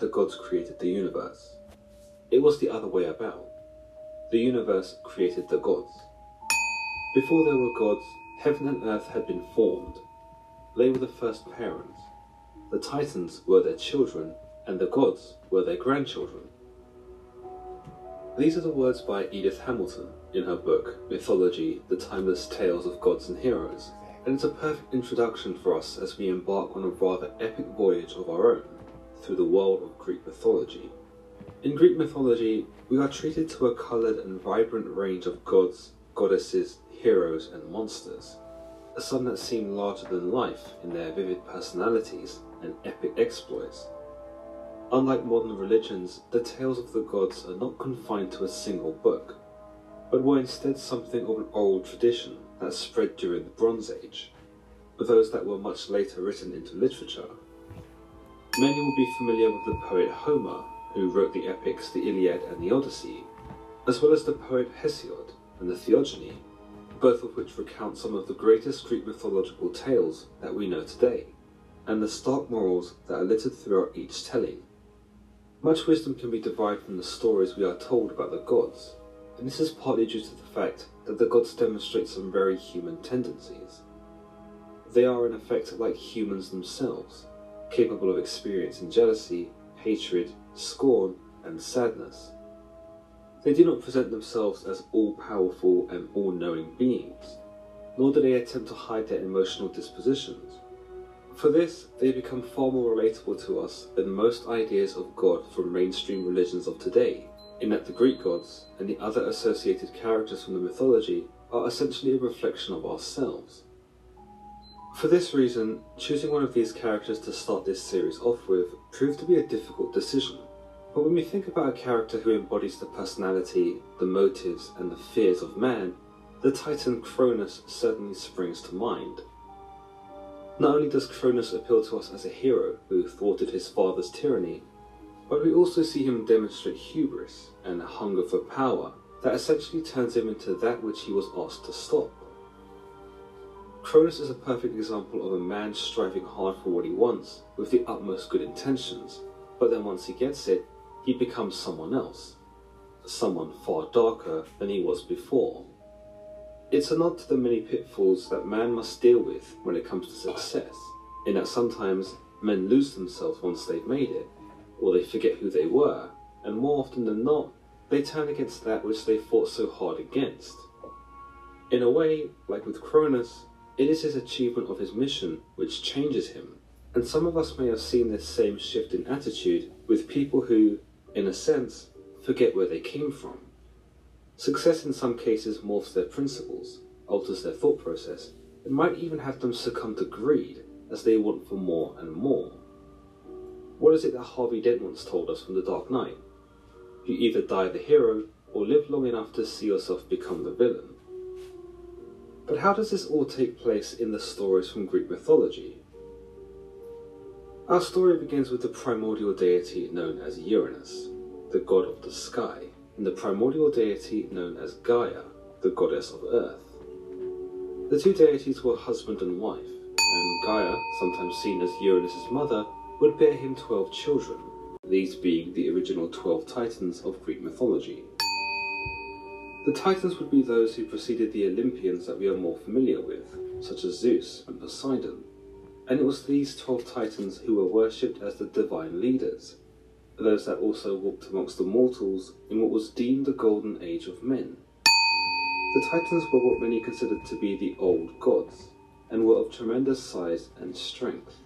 the gods created the universe. It was the other way about. The universe created the gods. Before there were gods, heaven and earth had been formed. They were the first parents. The Titans were their children, and the gods were their grandchildren. These are the words by Edith Hamilton in her book Mythology The Timeless Tales of Gods and Heroes, and it's a perfect introduction for us as we embark on a rather epic voyage of our own through the world of Greek mythology. In Greek mythology, we are treated to a coloured and vibrant range of gods, goddesses, heroes, and monsters. Some that seem larger than life in their vivid personalities and epic exploits. Unlike modern religions, the tales of the gods are not confined to a single book, but were instead something of an oral tradition that spread during the Bronze Age, those that were much later written into literature. Many will be familiar with the poet Homer, who wrote the epics the Iliad and the Odyssey, as well as the poet Hesiod and the Theogony, both of which recount some of the greatest Greek mythological tales that we know today, and the stark morals that are littered throughout each telling. Much wisdom can be derived from the stories we are told about the gods, and this is partly due to the fact that the gods demonstrate some very human tendencies. They are in effect like humans themselves, capable of experiencing jealousy, hatred, scorn, and sadness. They do not present themselves as all powerful and all knowing beings, nor do they attempt to hide their emotional dispositions. For this, they become far more relatable to us than most ideas of God from mainstream religions of today, in that the Greek gods and the other associated characters from the mythology are essentially a reflection of ourselves. For this reason, choosing one of these characters to start this series off with proved to be a difficult decision. But when we think about a character who embodies the personality, the motives, and the fears of man, the titan Cronus certainly springs to mind. Not only does Cronus appeal to us as a hero who thwarted his father's tyranny, but we also see him demonstrate hubris and a hunger for power that essentially turns him into that which he was asked to stop. Cronus is a perfect example of a man striving hard for what he wants with the utmost good intentions, but then once he gets it, he becomes someone else. Someone far darker than he was before. It's a nod to the many pitfalls that man must deal with when it comes to success, in that sometimes men lose themselves once they've made it, or they forget who they were, and more often than not, they turn against that which they fought so hard against. In a way, like with Cronus, it is his achievement of his mission which changes him, and some of us may have seen this same shift in attitude with people who, in a sense, forget where they came from. Success in some cases morphs their principles, alters their thought process, and might even have them succumb to greed as they want for more and more. What is it that Harvey Dent once told us from The Dark Knight? You either die the hero or live long enough to see yourself become the villain. But how does this all take place in the stories from Greek mythology? Our story begins with the primordial deity known as Uranus, the god of the sky, and the primordial deity known as Gaia, the goddess of earth. The two deities were husband and wife, and Gaia, sometimes seen as Uranus's mother, would bear him 12 children, these being the original 12 titans of Greek mythology. The titans would be those who preceded the Olympians that we are more familiar with, such as Zeus and Poseidon, and it was these 12 titans who were worshipped as the divine leaders, those that also walked amongst the mortals in what was deemed the golden age of men. The titans were what many considered to be the old gods, and were of tremendous size and strength.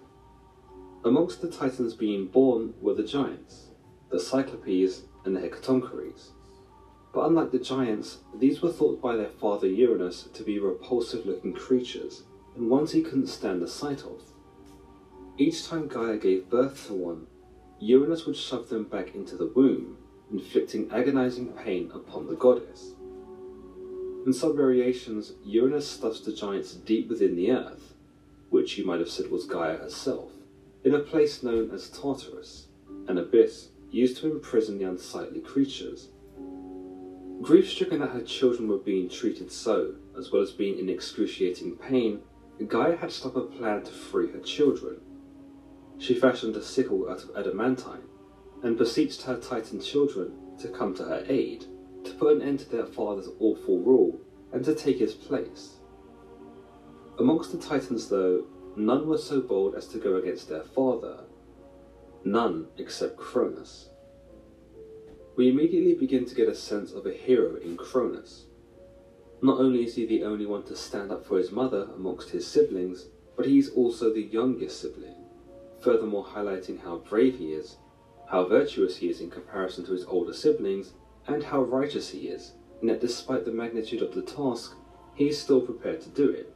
Amongst the Titans being born were the giants, the Cyclopes and the Hecatoncheires. But unlike the giants, these were thought by their father Uranus to be repulsive looking creatures, and ones he couldn't stand the sight of. Each time Gaia gave birth to one, Uranus would shove them back into the womb, inflicting agonizing pain upon the goddess. In some variations, Uranus stuffs the giants deep within the earth, which you might have said was Gaia herself in a place known as Tartarus, an abyss used to imprison the unsightly creatures. Grief stricken that her children were being treated so, as well as being in excruciating pain, Gaia hatched up a plan to free her children. She fashioned a sickle out of adamantine and beseeched her Titan children to come to her aid, to put an end to their father's awful rule, and to take his place. Amongst the Titans, though, none were so bold as to go against their father. None except Cronus. We immediately begin to get a sense of a hero in Cronus. Not only is he the only one to stand up for his mother amongst his siblings, but he is also the youngest sibling, furthermore highlighting how brave he is, how virtuous he is in comparison to his older siblings, and how righteous he is, and that despite the magnitude of the task, he is still prepared to do it.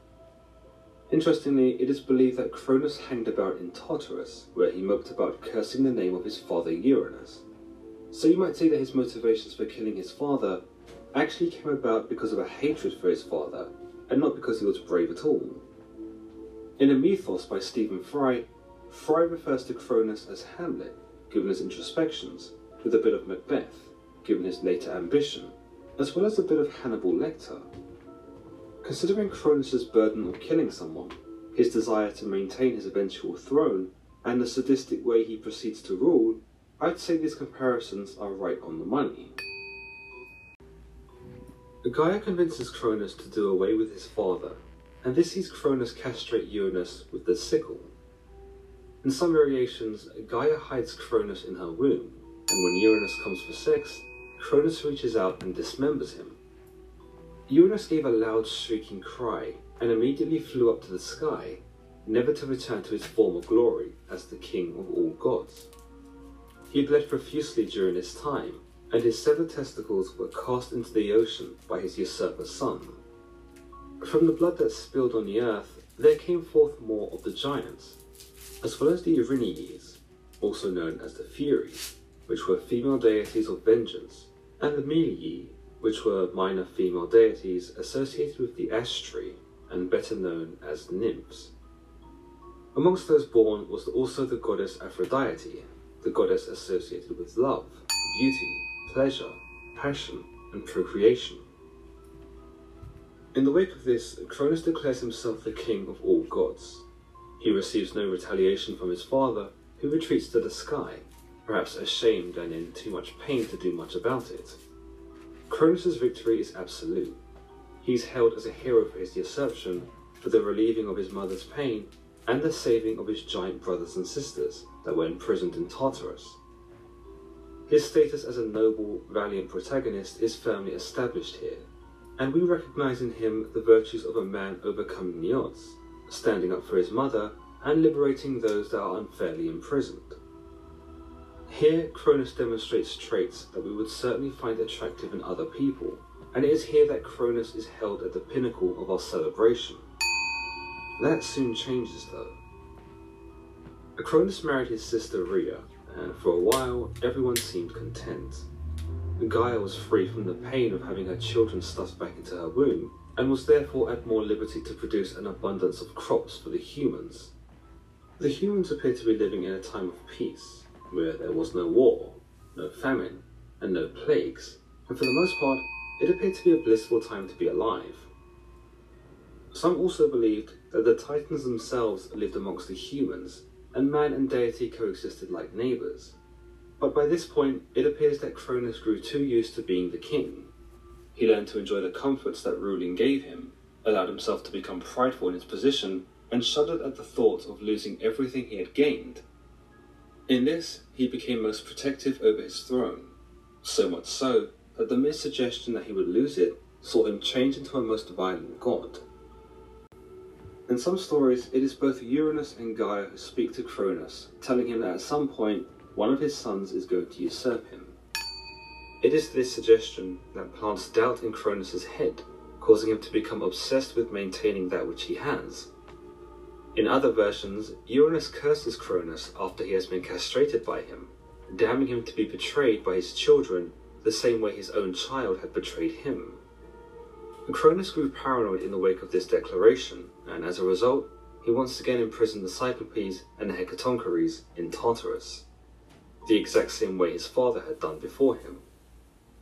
Interestingly, it is believed that Cronus hanged about in Tartarus, where he moped about cursing the name of his father Uranus. So you might say that his motivations for killing his father actually came about because of a hatred for his father, and not because he was brave at all. In a mythos by Stephen Fry, Fry refers to Cronus as Hamlet, given his introspections, with a bit of Macbeth, given his later ambition, as well as a bit of Hannibal Lecter. Considering Cronus's burden of killing someone, his desire to maintain his eventual throne, and the sadistic way he proceeds to rule, I'd say these comparisons are right on the money. Gaia convinces Cronus to do away with his father, and this sees Cronus castrate Uranus with the sickle. In some variations, Gaia hides Cronus in her womb, and when Uranus comes for sex, Cronus reaches out and dismembers him. Uranus gave a loud shrieking cry and immediately flew up to the sky, never to return to his former glory as the king of all gods. He bled profusely during his time, and his severed testicles were cast into the ocean by his usurper son. From the blood that spilled on the earth, there came forth more of the giants, as well as the Erinyes, also known as the Furies, which were female deities of vengeance, and the Meliae, which were minor female deities associated with the Astri and better known as nymphs. Amongst those born was also the goddess Aphrodite, the goddess associated with love, beauty, pleasure, passion, and procreation. In the wake of this, Cronus declares himself the king of all gods. He receives no retaliation from his father, who retreats to the sky, perhaps ashamed and in too much pain to do much about it. Cronus's victory is absolute. He is held as a hero for his usurpation, for the relieving of his mother's pain, and the saving of his giant brothers and sisters that were imprisoned in Tartarus. His status as a noble, valiant protagonist is firmly established here, and we recognize in him the virtues of a man overcoming the odds, standing up for his mother, and liberating those that are unfairly imprisoned. Here, Cronus demonstrates traits that we would certainly find attractive in other people, and it is here that Cronus is held at the pinnacle of our celebration. That soon changes though. Cronus married his sister Rhea, and for a while everyone seemed content. Gaia was free from the pain of having her children stuffed back into her womb, and was therefore at more liberty to produce an abundance of crops for the humans. The humans appeared to be living in a time of peace, where there was no war, no famine, and no plagues, and for the most part, it appeared to be a blissful time to be alive. Some also believed that the Titans themselves lived amongst the humans, and man and deity coexisted like neighbours. But by this point, it appears that Cronus grew too used to being the king. He learned to enjoy the comforts that ruling gave him, allowed himself to become prideful in his position, and shuddered at the thought of losing everything he had gained. In this, he became most protective over his throne, so much so that the mere suggestion that he would lose it saw him change into a most violent god. In some stories, it is both Uranus and Gaia who speak to Cronus, telling him that at some point, one of his sons is going to usurp him. It is this suggestion that plants doubt in Cronus's head, causing him to become obsessed with maintaining that which he has, in other versions, Uranus curses Cronus after he has been castrated by him, damning him to be betrayed by his children the same way his own child had betrayed him. Cronus grew paranoid in the wake of this declaration, and as a result, he once again imprisoned the Cyclopes and the Hecatoncheires in Tartarus, the exact same way his father had done before him.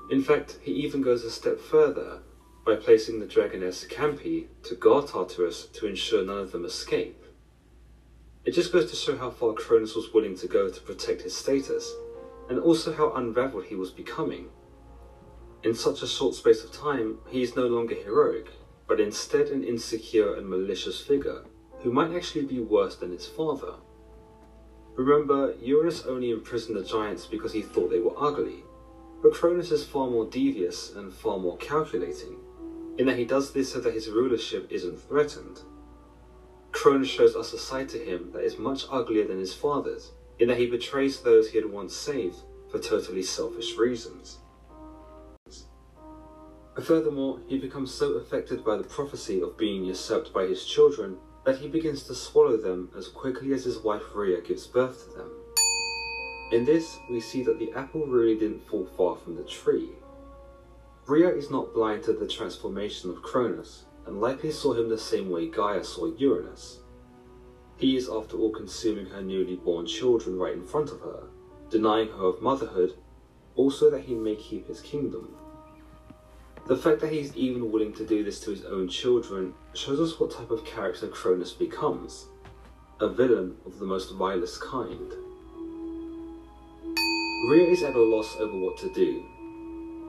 In fact, he even goes a step further by placing the dragoness Campe to guard Tartarus to ensure none of them escape. It just goes to show how far Cronus was willing to go to protect his status, and also how unraveled he was becoming. In such a short space of time, he is no longer heroic, but instead an insecure and malicious figure who might actually be worse than his father. Remember, Uranus only imprisoned the giants because he thought they were ugly, but Cronus is far more devious and far more calculating, in that he does this so that his rulership isn't threatened. Cronus shows us a side to him that is much uglier than his father's, in that he betrays those he had once saved for totally selfish reasons. Furthermore, he becomes so affected by the prophecy of being usurped by his children that he begins to swallow them as quickly as his wife Rhea gives birth to them. In this, we see that the apple really didn't fall far from the tree. Rhea is not blind to the transformation of Cronus, and likely saw him the same way Gaia saw Uranus. He is after all consuming her newly born children right in front of her, denying her of motherhood, also that he may keep his kingdom. The fact that he's even willing to do this to his own children shows us what type of character Cronus becomes. A villain of the most vilest kind. Rhea is at a loss over what to do.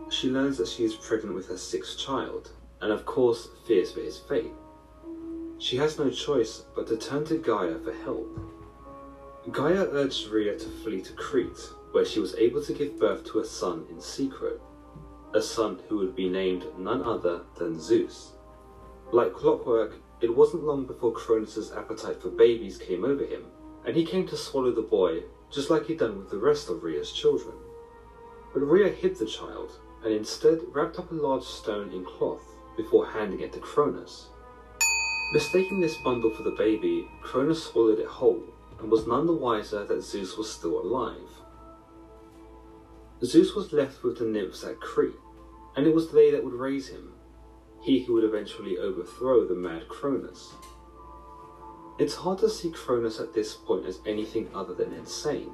She learns that she is pregnant with her sixth child, and of course fears for his fate. She has no choice but to turn to Gaia for help. Gaia urged Rhea to flee to Crete, where she was able to give birth to a son in secret a son who would be named none other than Zeus. Like clockwork, it wasn't long before Cronus's appetite for babies came over him, and he came to swallow the boy just like he'd done with the rest of Rhea's children. But Rhea hid the child, and instead wrapped up a large stone in cloth before handing it to Cronus. Mistaking this bundle for the baby, Cronus swallowed it whole, and was none the wiser that Zeus was still alive. Zeus was left with the nymphs at Crete, and it was they that would raise him, he who would eventually overthrow the mad Cronus. It's hard to see Cronus at this point as anything other than insane.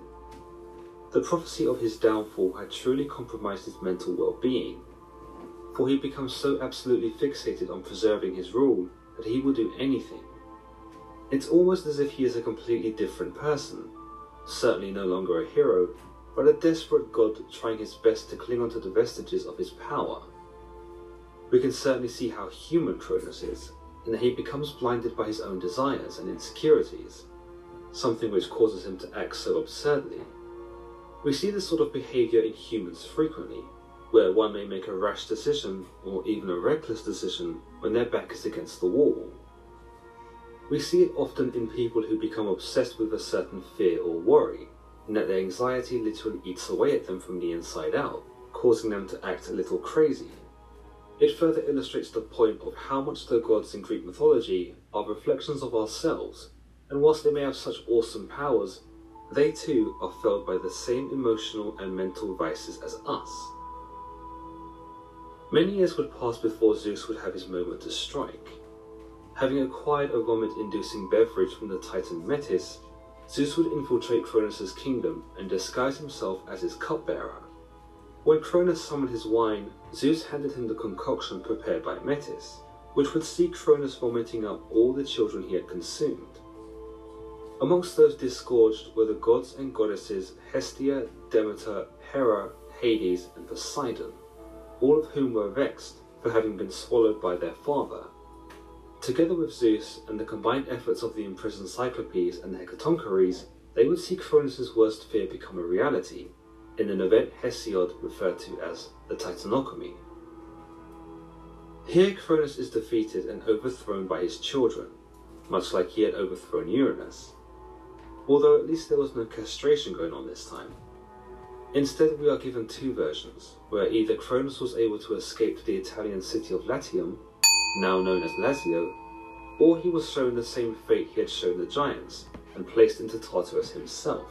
The prophecy of his downfall had truly compromised his mental well-being, for he becomes so absolutely fixated on preserving his rule that he will do anything. It's almost as if he is a completely different person, certainly no longer a hero, but a desperate god trying his best to cling onto the vestiges of his power. We can certainly see how human Cronus is, in that he becomes blinded by his own desires and insecurities, something which causes him to act so absurdly. We see this sort of behaviour in humans frequently, where one may make a rash decision or even a reckless decision when their back is against the wall. We see it often in people who become obsessed with a certain fear or worry, and that their anxiety literally eats away at them from the inside out, causing them to act a little crazy. It further illustrates the point of how much the gods in Greek mythology are reflections of ourselves, and whilst they may have such awesome powers, they too are felled by the same emotional and mental vices as us. Many years would pass before Zeus would have his moment to strike. Having acquired a vomit-inducing beverage from the titan Metis, Zeus would infiltrate Cronus' kingdom and disguise himself as his cupbearer. When Cronus summoned his wine, Zeus handed him the concoction prepared by Metis, which would see Cronus vomiting up all the children he had consumed. Amongst those disgorged were the gods and goddesses Hestia, Demeter, Hera, Hades, and Poseidon, all of whom were vexed for having been swallowed by their father, Together with Zeus and the combined efforts of the imprisoned Cyclopes and the Hecatoncheires, they would see Cronus' worst fear become a reality, in an event Hesiod referred to as the Titanomachy. Here Cronus is defeated and overthrown by his children, much like he had overthrown Uranus. Although at least there was no castration going on this time. Instead we are given two versions, where either Cronus was able to escape to the Italian city of Latium now known as Lazio, or he was shown the same fate he had shown the giants, and placed into Tartarus himself.